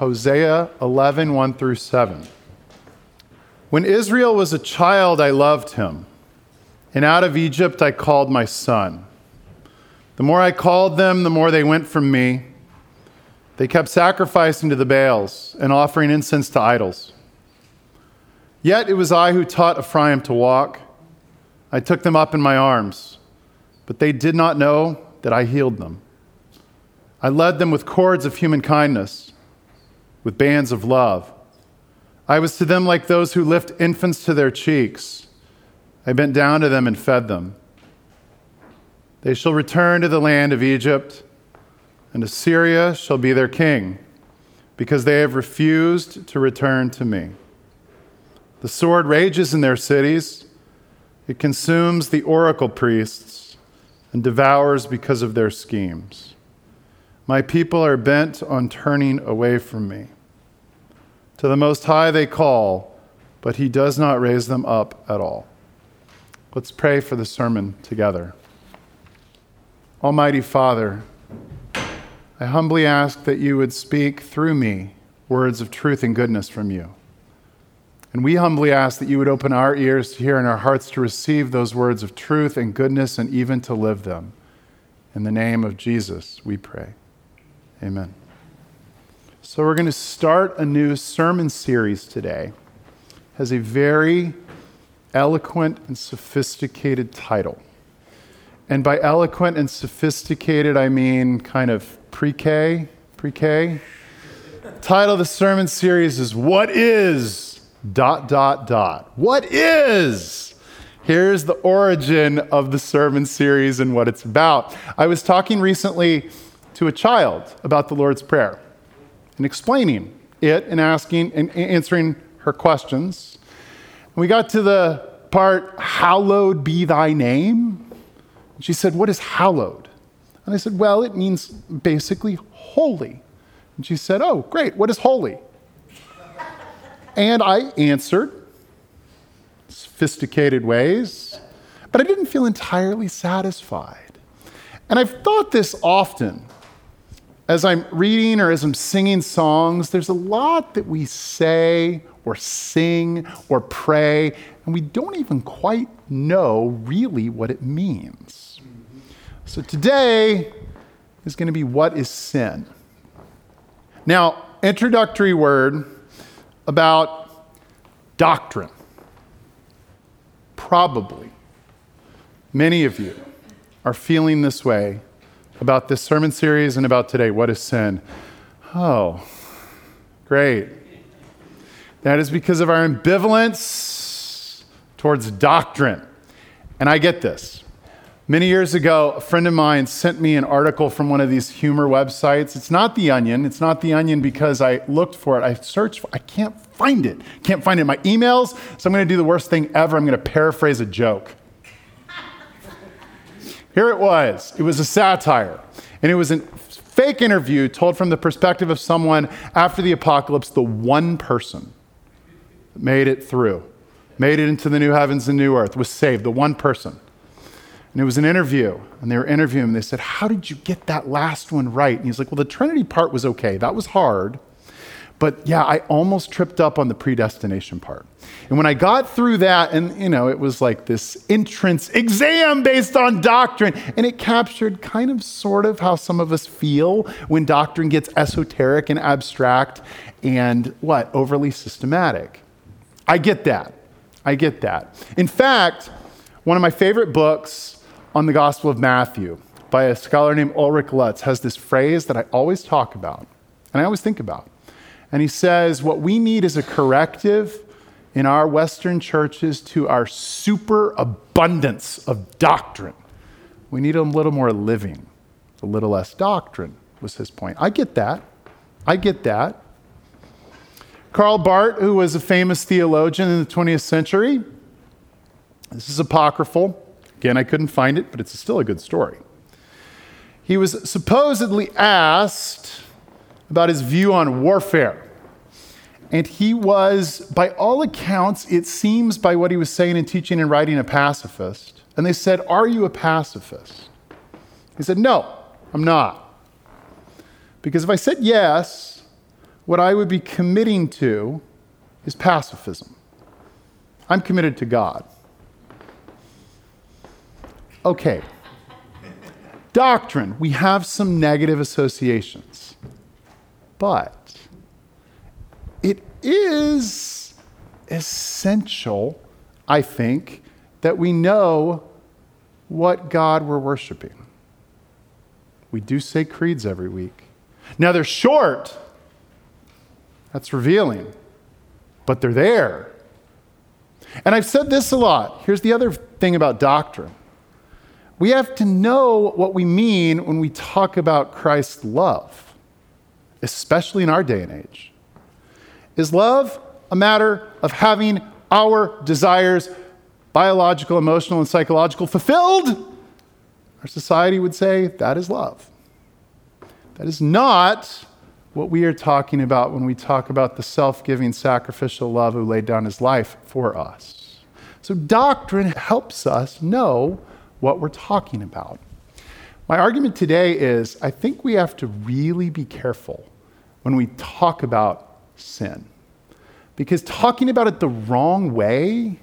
Hosea 11 1 through 7. When Israel was a child, I loved him, and out of Egypt I called my son. The more I called them, the more they went from me. They kept sacrificing to the Baals and offering incense to idols. Yet it was I who taught Ephraim to walk. I took them up in my arms, but they did not know that I healed them. I led them with cords of human kindness, with bands of love. I was to them like those who lift infants to their cheeks. I bent down to them and fed them. They shall return to the land of Egypt, and Assyria shall be their king, because they have refused to return to me. The sword rages in their cities, it consumes the oracle priests and devours because of their schemes. My people are bent on turning away from me. To the Most High they call, but he does not raise them up at all. Let's pray for the sermon together. Almighty Father, I humbly ask that you would speak through me words of truth and goodness from you. And we humbly ask that you would open our ears to hear and our hearts to receive those words of truth and goodness and even to live them. In the name of Jesus, we pray. Amen. So, we're going to start a new sermon series today. It has a very eloquent and sophisticated title. And by eloquent and sophisticated, I mean kind of pre K, pre K. Title of the sermon series is What is dot dot dot. What is? Here's the origin of the sermon series and what it's about. I was talking recently to a child about the Lord's Prayer and explaining it and asking and answering her questions. And we got to the part, Hallowed be thy name. And she said, What is hallowed? And I said, Well, it means basically holy. And she said, Oh, great. What is holy? And I answered sophisticated ways, but I didn't feel entirely satisfied. And I've thought this often as I'm reading or as I'm singing songs, there's a lot that we say or sing or pray, and we don't even quite know really what it means. So today is going to be what is sin? Now, introductory word about doctrine. Probably many of you are feeling this way about this sermon series and about today. What is sin? Oh, great. That is because of our ambivalence towards doctrine. And I get this. Many years ago, a friend of mine sent me an article from one of these humor websites. It's not The Onion. It's not The Onion because I looked for it. I searched for I can't find it. Can't find it in my emails. So I'm going to do the worst thing ever. I'm going to paraphrase a joke. Here it was. It was a satire. And it was a fake interview told from the perspective of someone after the apocalypse, the one person that made it through, made it into the new heavens and new earth, was saved, the one person. And it was an interview, and they were interviewing him. They said, How did you get that last one right? And he's like, Well, the Trinity part was okay. That was hard. But yeah, I almost tripped up on the predestination part. And when I got through that, and you know, it was like this entrance exam based on doctrine, and it captured kind of sort of how some of us feel when doctrine gets esoteric and abstract and what? Overly systematic. I get that. I get that. In fact, one of my favorite books on the Gospel of Matthew by a scholar named Ulrich Luz has this phrase that I always talk about and I always think about. And he says, What we need is a corrective in our Western churches to our superabundance of doctrine. We need a little more living, a little less doctrine, was his point. I get that. I get that. Karl Barth, who was a famous theologian in the 20th century, this is apocryphal. Again, I couldn't find it, but it's still a good story. He was supposedly asked about his view on warfare. And he was, by all accounts, it seems by what he was saying and teaching and writing, a pacifist. And they said, Are you a pacifist? He said, No, I'm not. Because if I said yes, what I would be committing to is pacifism. I'm committed to God. Okay. Doctrine, we have some negative associations. But it is essential, I think, that we know what God we're worshiping. We do say creeds every week. Now they're short, that's revealing, but they're there. And I've said this a lot. Here's the other thing about doctrine we have to know what we mean when we talk about Christ's love, especially in our day and age. Is love a matter of having our desires, biological, emotional, and psychological, fulfilled? Our society would say that is love. That is not what we are talking about when we talk about the self giving, sacrificial love who laid down his life for us. So, doctrine helps us know what we're talking about. My argument today is I think we have to really be careful when we talk about sin. Because talking about it the wrong way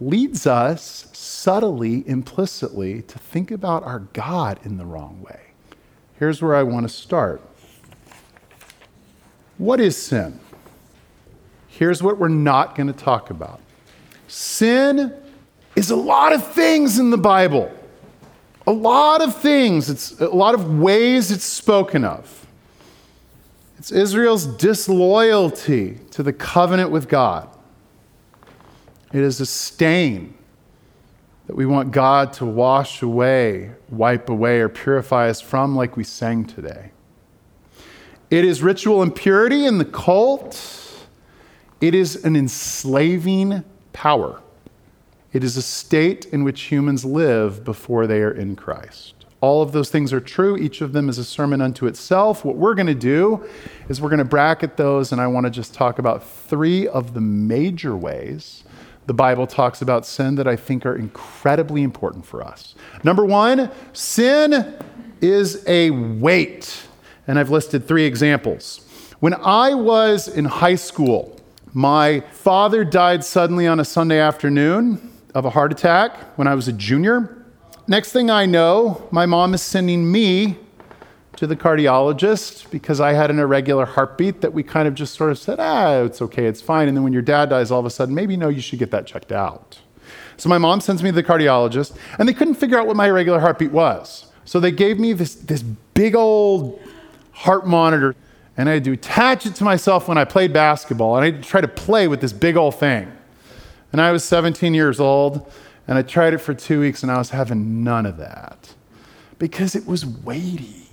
leads us subtly, implicitly, to think about our God in the wrong way. Here's where I want to start. What is sin? Here's what we're not going to talk about sin is a lot of things in the Bible. A lot of things. It's a lot of ways it's spoken of. It's Israel's disloyalty to the covenant with God. It is a stain that we want God to wash away, wipe away, or purify us from, like we sang today. It is ritual impurity in the cult. It is an enslaving power. It is a state in which humans live before they are in Christ. All of those things are true. Each of them is a sermon unto itself. What we're going to do is we're going to bracket those, and I want to just talk about three of the major ways the Bible talks about sin that I think are incredibly important for us. Number one, sin is a weight. And I've listed three examples. When I was in high school, my father died suddenly on a Sunday afternoon of a heart attack when I was a junior. Next thing I know, my mom is sending me to the cardiologist because I had an irregular heartbeat that we kind of just sort of said, ah, it's okay, it's fine. And then when your dad dies, all of a sudden, maybe no, you should get that checked out. So my mom sends me to the cardiologist, and they couldn't figure out what my irregular heartbeat was. So they gave me this, this big old heart monitor, and I had to attach it to myself when I played basketball, and I had to try to play with this big old thing. And I was 17 years old, and I tried it for two weeks, and I was having none of that because it was weighty.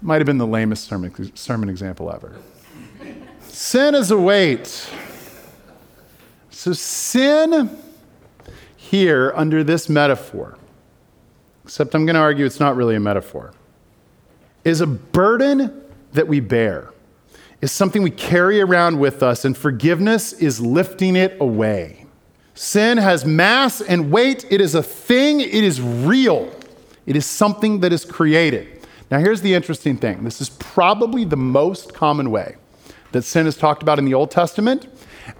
Might have been the lamest sermon, sermon example ever. sin is a weight. So, sin here under this metaphor, except I'm going to argue it's not really a metaphor, is a burden that we bear, is something we carry around with us, and forgiveness is lifting it away. Sin has mass and weight, it is a thing, it is real, it is something that is created. Now, here's the interesting thing this is probably the most common way that sin is talked about in the Old Testament,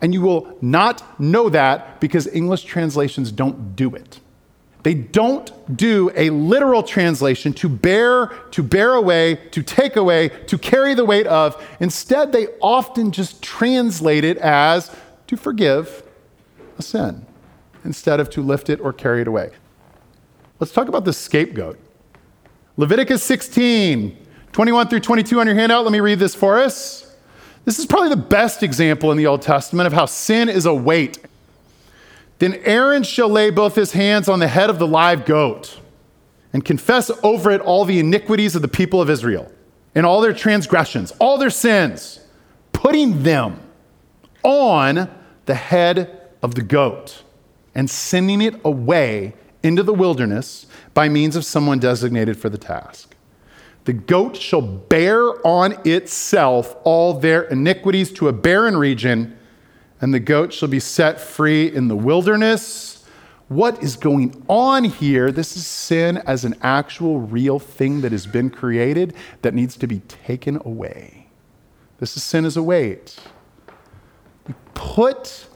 and you will not know that because English translations don't do it. They don't do a literal translation to bear, to bear away, to take away, to carry the weight of. Instead, they often just translate it as to forgive a sin instead of to lift it or carry it away. Let's talk about the scapegoat. Leviticus 16, 21 through 22 on your handout. Let me read this for us. This is probably the best example in the Old Testament of how sin is a weight. Then Aaron shall lay both his hands on the head of the live goat and confess over it all the iniquities of the people of Israel and all their transgressions, all their sins, putting them on the head of the goat and sending it away into the wilderness by means of someone designated for the task. The goat shall bear on itself all their iniquities to a barren region, and the goat shall be set free in the wilderness. What is going on here? This is sin as an actual real thing that has been created that needs to be taken away. This is sin as a weight. You put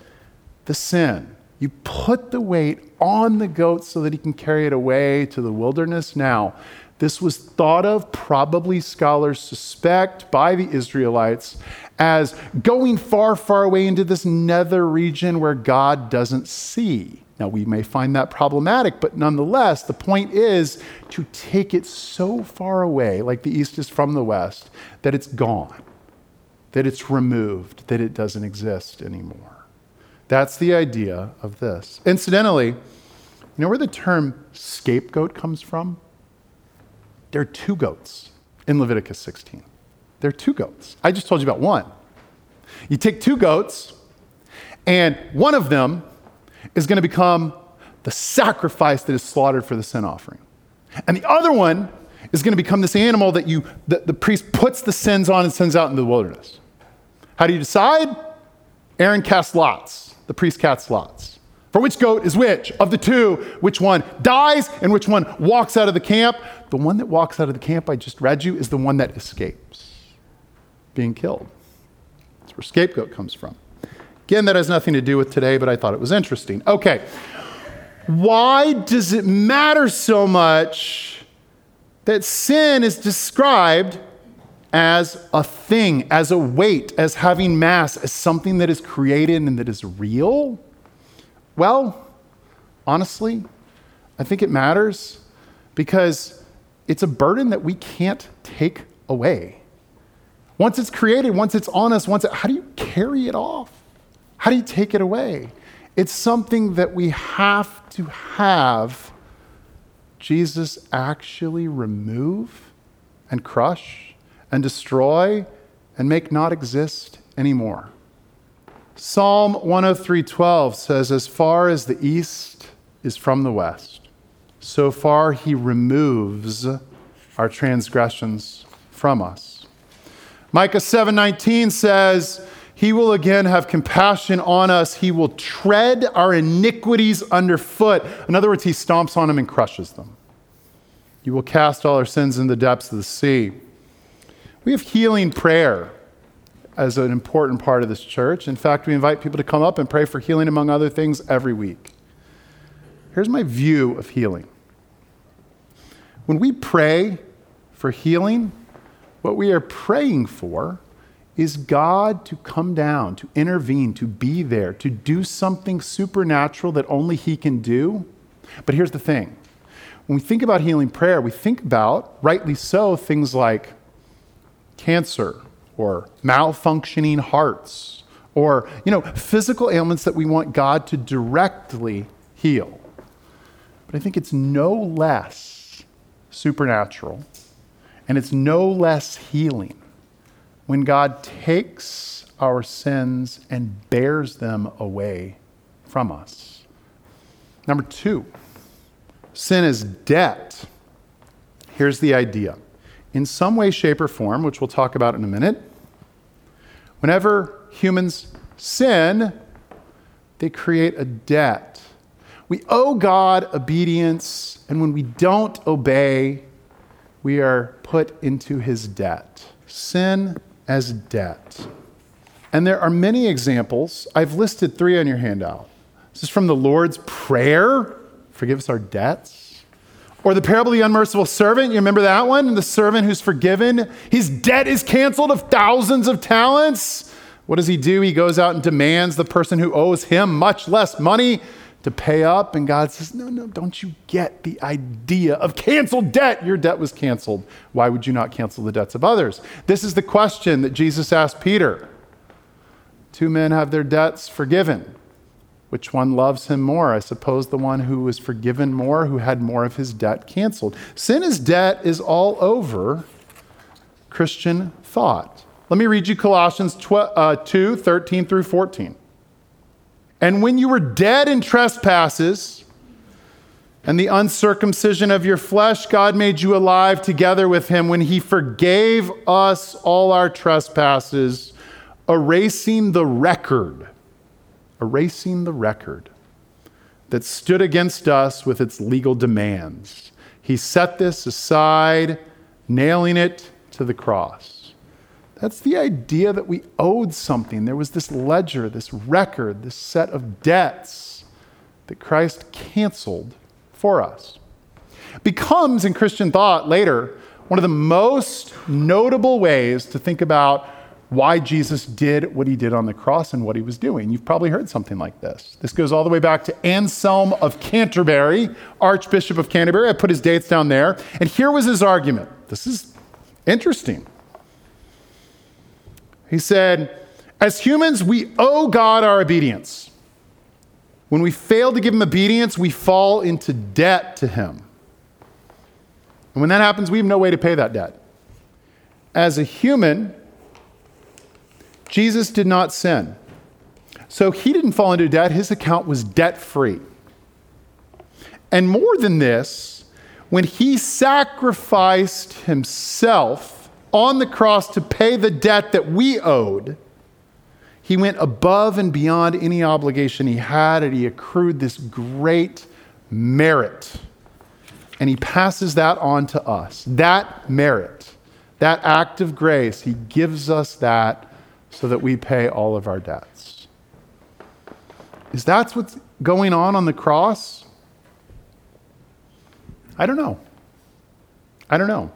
the sin, you put the weight on the goat so that he can carry it away to the wilderness. Now, this was thought of, probably scholars suspect, by the Israelites as going far, far away into this nether region where God doesn't see. Now, we may find that problematic, but nonetheless, the point is to take it so far away, like the East is from the West, that it's gone, that it's removed, that it doesn't exist anymore. That's the idea of this. Incidentally, you know where the term scapegoat comes from? There are two goats in Leviticus 16. There are two goats. I just told you about one. You take two goats, and one of them is going to become the sacrifice that is slaughtered for the sin offering. And the other one is going to become this animal that you, the, the priest puts the sins on and sends out into the wilderness. How do you decide? Aaron casts lots. The priest casts lots. For which goat is which? Of the two, which one dies and which one walks out of the camp? The one that walks out of the camp I just read you is the one that escapes being killed. That's where scapegoat comes from. Again, that has nothing to do with today, but I thought it was interesting. Okay. Why does it matter so much that sin is described as a thing, as a weight, as having mass, as something that is created and that is real? Well, honestly, I think it matters because it's a burden that we can't take away. Once it's created, once it's on us, once it, how do you carry it off? How do you take it away? It's something that we have to have Jesus actually remove and crush and destroy and make not exist anymore. Psalm 103:12 says as far as the east is from the west so far he removes our transgressions from us. Micah 7:19 says he will again have compassion on us. He will tread our iniquities underfoot. In other words, he stomps on them and crushes them. You will cast all our sins in the depths of the sea. We have healing prayer as an important part of this church. In fact, we invite people to come up and pray for healing, among other things, every week. Here's my view of healing. When we pray for healing, what we are praying for is God to come down, to intervene, to be there, to do something supernatural that only He can do. But here's the thing when we think about healing prayer, we think about, rightly so, things like cancer or malfunctioning hearts or you know physical ailments that we want God to directly heal. But I think it's no less supernatural and it's no less healing when God takes our sins and bears them away from us. Number two, sin is debt. Here's the idea. In some way, shape, or form, which we'll talk about in a minute, whenever humans sin, they create a debt. We owe God obedience, and when we don't obey, we are put into his debt. Sin as debt. And there are many examples. I've listed three on your handout. This is from the Lord's Prayer forgive us our debts. Or the parable of the unmerciful servant. You remember that one? The servant who's forgiven, his debt is canceled of thousands of talents. What does he do? He goes out and demands the person who owes him much less money to pay up. And God says, No, no, don't you get the idea of canceled debt? Your debt was canceled. Why would you not cancel the debts of others? This is the question that Jesus asked Peter. Two men have their debts forgiven. Which one loves him more? I suppose the one who was forgiven more, who had more of his debt canceled. Sin as debt is all over Christian thought. Let me read you Colossians uh, 2 13 through 14. And when you were dead in trespasses and the uncircumcision of your flesh, God made you alive together with him when he forgave us all our trespasses, erasing the record, erasing the record that stood against us with its legal demands. He set this aside, nailing it to the cross. That's the idea that we owed something. There was this ledger, this record, this set of debts that Christ canceled for us. Becomes in Christian thought later one of the most notable ways to think about why Jesus did what he did on the cross and what he was doing. You've probably heard something like this. This goes all the way back to Anselm of Canterbury, Archbishop of Canterbury. I put his dates down there. And here was his argument. This is interesting. He said, As humans, we owe God our obedience. When we fail to give him obedience, we fall into debt to him. And when that happens, we have no way to pay that debt. As a human, Jesus did not sin. So he didn't fall into debt. His account was debt free. And more than this, when he sacrificed himself on the cross to pay the debt that we owed, he went above and beyond any obligation he had, and he accrued this great merit. And he passes that on to us. That merit, that act of grace, he gives us that so that we pay all of our debts. Is that what's going on on the cross? I don't know. I don't know.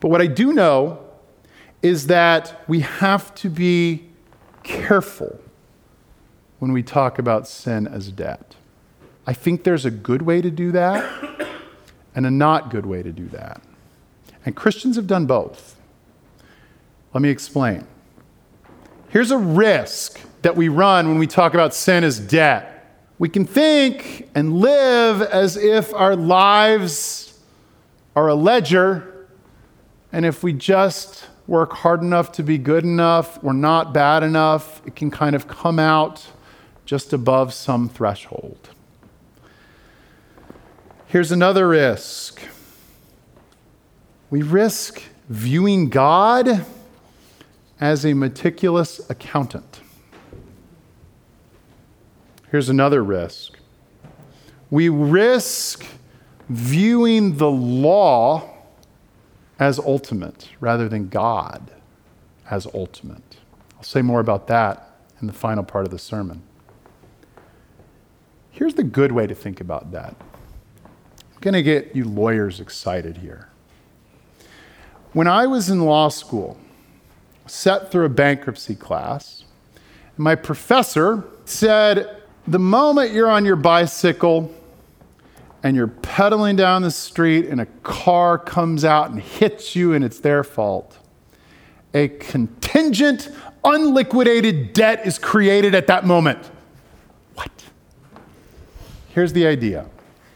But what I do know is that we have to be careful when we talk about sin as debt. I think there's a good way to do that and a not good way to do that. And Christians have done both. Let me explain. Here's a risk that we run when we talk about sin as debt. We can think and live as if our lives are a ledger, and if we just work hard enough to be good enough or not bad enough, it can kind of come out just above some threshold. Here's another risk we risk viewing God as a meticulous accountant. Here's another risk we risk viewing the law as ultimate rather than God as ultimate. I'll say more about that in the final part of the sermon. Here's the good way to think about that. I'm going to get you lawyers excited here. When I was in law school, sat through a bankruptcy class. My professor said, The moment you're on your bicycle and you're pedaling down the street and a car comes out and hits you and it's their fault, a contingent, unliquidated debt is created at that moment. What? Here's the idea.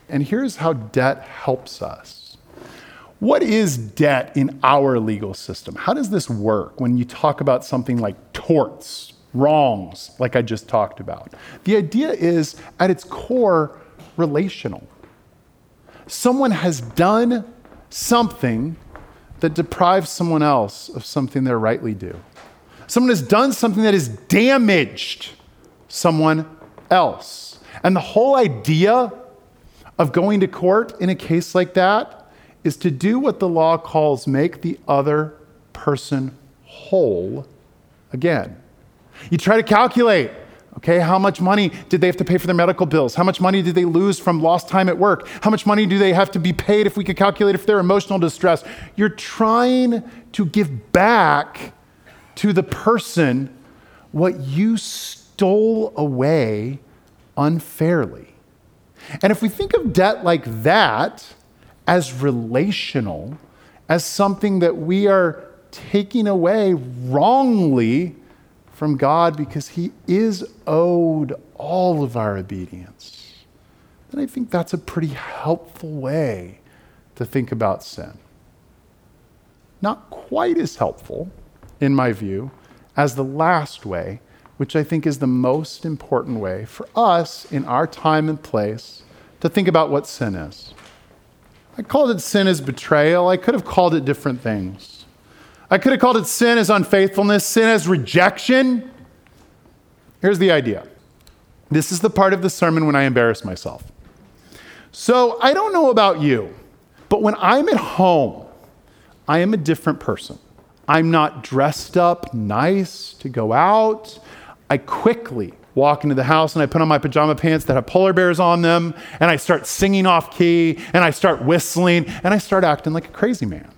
And here's how debt helps us. What is debt in our legal system? How does this work when you talk about something like torts, wrongs, like I just talked about? The idea is, at its core, relational. Someone has done something that deprives someone else of something they're rightly due. Someone has done something that has damaged someone else. And the whole idea of going to court in a case like that is to do what the law calls make the other person whole again. You try to calculate, okay, how much money did they have to pay for their medical bills? How much money did they lose from lost time at work? How much money do they have to be paid if we could calculate if they're emotional distress? You're trying to give back to the person what you stole away unfairly. And if we think of debt like that, as relational, as something that we are taking away wrongly from God because He is owed all of our obedience, then I think that's a pretty helpful way to think about sin. Not quite as helpful, in my view, as the last way, which I think is the most important way for us in our time and place to think about what sin is. I called it sin as betrayal. I could have called it different things. I could have called it sin as unfaithfulness, sin as rejection. Here's the idea this is the part of the sermon when I embarrass myself. So I don't know about you, but when I'm at home, I am a different person. I'm not dressed up nice to go out. I quickly walk into the house and I put on my pajama pants that have polar bears on them and I start singing off key and I start whistling and I start acting like a crazy man.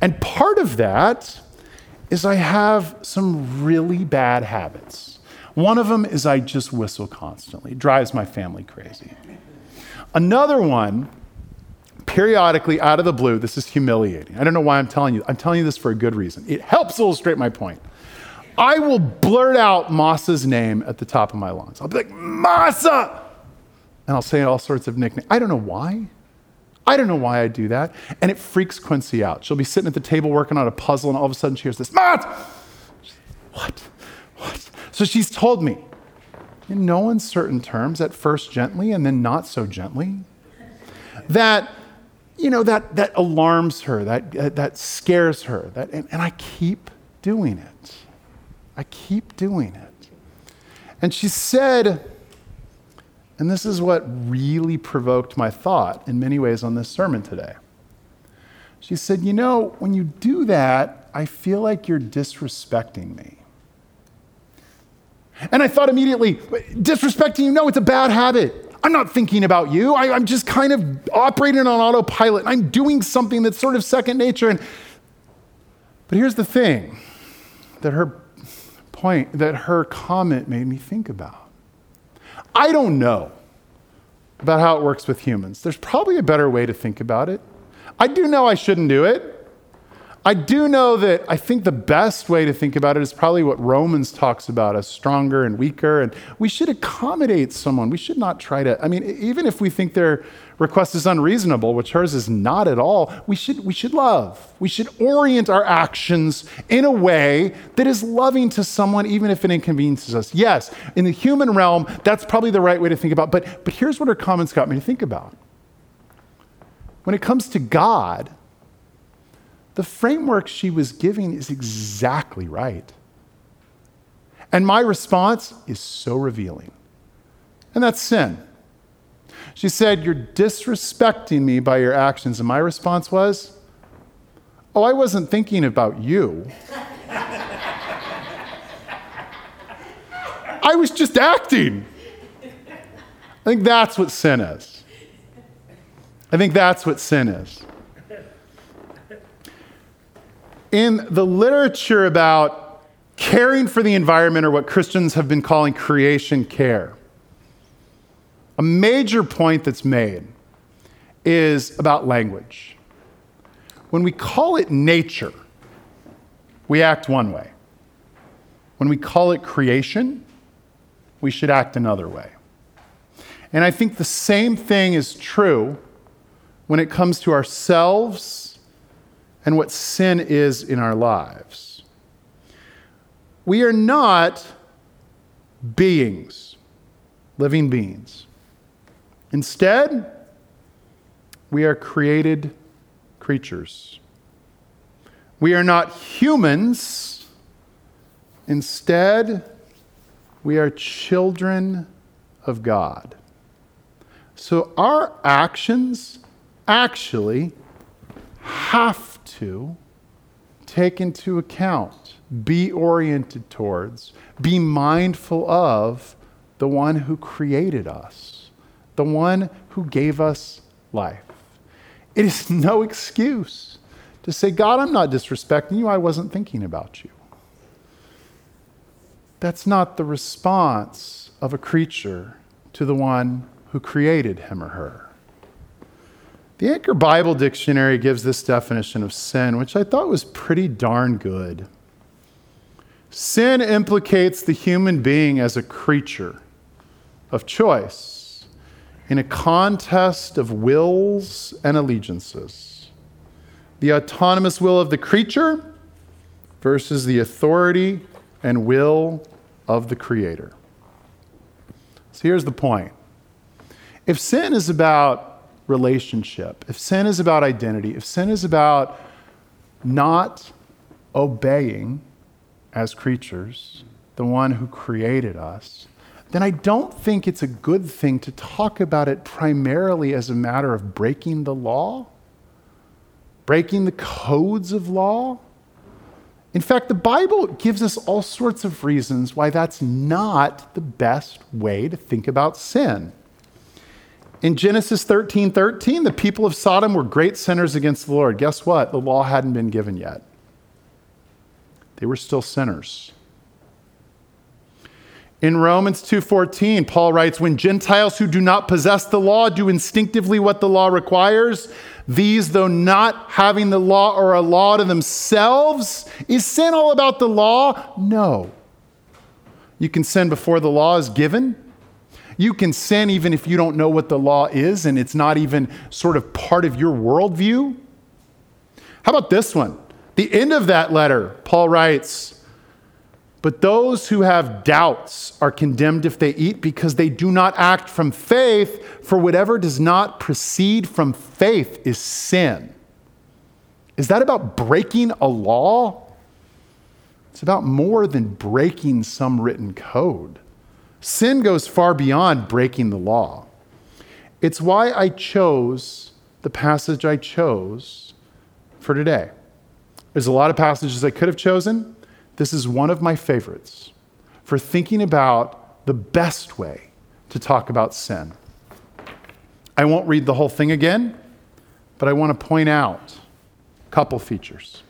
And part of that is I have some really bad habits. One of them is I just whistle constantly. It drives my family crazy. Another one, periodically out of the blue, this is humiliating. I don't know why I'm telling you. I'm telling you this for a good reason. It helps illustrate my point. I will blurt out Masa's name at the top of my lungs. I'll be like, Masa! And I'll say all sorts of nicknames. I don't know why. I don't know why I do that. And it freaks Quincy out. She'll be sitting at the table working on a puzzle, and all of a sudden she hears this, Mat! What? What? So she's told me, in no uncertain terms, at first gently and then not so gently, that, you know, that, that alarms her, that, that scares her. That, and, and I keep doing it. I keep doing it. And she said, and this is what really provoked my thought in many ways on this sermon today. She said, You know, when you do that, I feel like you're disrespecting me. And I thought immediately, disrespecting you? No, it's a bad habit. I'm not thinking about you. I, am just kind of operating on autopilot. I'm doing something that's sort of second nature. And, but here's the thing that her point, that her comment made me think about. I don't know about how it works with humans. There's probably a better way to think about it. I do know I shouldn't do it. I do know that I think the best way to think about it is probably what Romans talks about as stronger and weaker. And we should accommodate someone. We should not try to, I mean, even if we think their request is unreasonable, which hers is not at all, we should, we should love. We should orient our actions in a way that is loving to someone, even if it inconveniences us. Yes, in the human realm, that's probably the right way to think about. But, but here's what her comments got me to think about. When it comes to God, the framework she was giving is exactly right. And my response is so revealing. And that's sin. She said, You're disrespecting me by your actions. And my response was, Oh, I wasn't thinking about you. I was just acting. I think that's what sin is. I think that's what sin is in the literature about caring for the environment, or what Christians have been calling creation care, a major point that's made is about language. When we call it nature, we act one way. When we call it creation, we should act another way. And I think the same thing is true when it comes to ourselves and what sin is in our lives. We are not beings, living beings. Instead, we are created creatures. We are not humans. Instead, we are children of God. So our actions actually have to take into account, be oriented towards, be mindful of the one who created us, the one who gave us life. It is no excuse to say, God, I'm not disrespecting you, I wasn't thinking about you. That's not the response of a creature to the one who created him or her. The Anchor Bible Dictionary gives this definition of sin, which I thought was pretty darn good. Sin implicates the human being as a creature of choice in a contest of wills and allegiances. The autonomous will of the creature versus the authority and will of the Creator. So here's the point if sin is about relationship, if sin is about identity, if sin is about not obeying as creatures the one who created us, then I don't think it's a good thing to talk about it primarily as a matter of breaking the law, breaking the codes of law. In fact, the Bible gives us all sorts of reasons why that's not the best way to think about sin. In Genesis 13 13, the people of Sodom were great sinners against the Lord. Guess what? The law hadn't been given yet. They were still sinners. In Romans 2:14, Paul writes, "When Gentiles who do not possess the law do instinctively what the law requires, these though not having the law or a law to themselves, is sin all about the law? No. You can sin before the law is given. You can sin even if you don't know what the law is and it's not even sort of part of your worldview. How about this one? The end of that letter, Paul writes, but those who have doubts are condemned if they eat because they do not act from faith, for whatever does not proceed from faith is sin. Is that about breaking a law? It's about more than breaking some written code. Sin goes far beyond breaking the law. It's why I chose the passage I chose for today. There's a lot of passages I could have chosen. This is one of my favorites for thinking about the best way to talk about sin. I won't read the whole thing again, but I want to point out a couple features.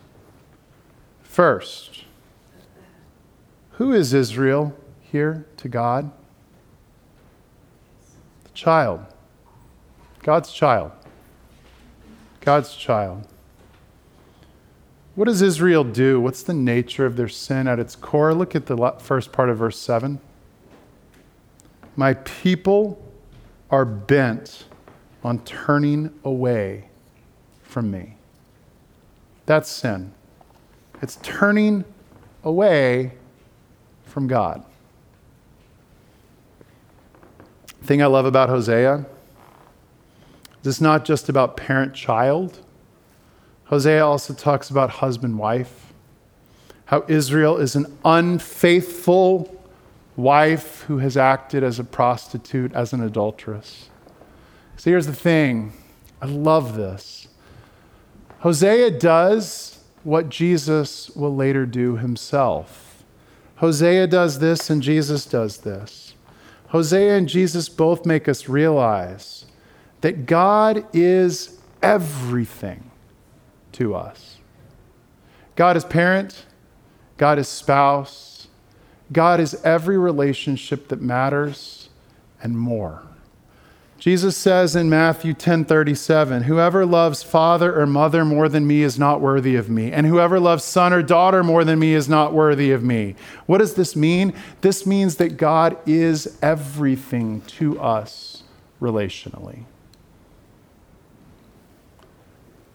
First, who is Israel here to God? The child. God's child. God's child. What does Israel do? What's the nature of their sin at its core? Look at the first part of verse 7. My people are bent on turning away from me. That's sin. It's turning away from God. The thing I love about Hosea is it's not just about parent child Hosea also talks about husband wife, how Israel is an unfaithful wife who has acted as a prostitute, as an adulteress. So here's the thing I love this. Hosea does what Jesus will later do himself. Hosea does this and Jesus does this. Hosea and Jesus both make us realize that God is everything to us. God is parent, God is spouse, God is every relationship that matters and more. Jesus says in Matthew 10:37, "Whoever loves father or mother more than me is not worthy of me, and whoever loves son or daughter more than me is not worthy of me." What does this mean? This means that God is everything to us relationally.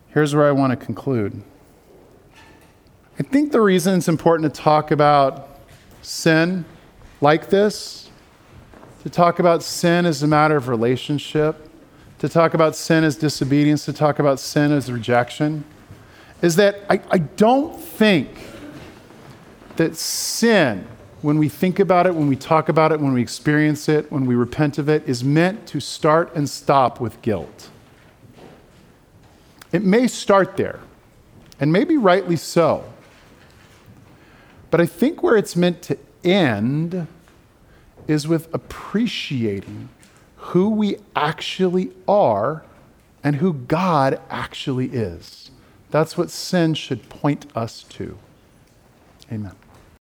Here's where I want to conclude. I think the reason it's important to talk about sin like this, to talk about sin as a matter of relationship, to talk about sin as disobedience, to talk about sin as rejection, is that I, I don't think that sin, when we think about it, when we talk about it, when we experience it, when we repent of it, is meant to start and stop with guilt. It may start there, and maybe rightly so. But I think where it's meant to end is with appreciating who we actually are and who God actually is. That's what sin should point us to. Amen.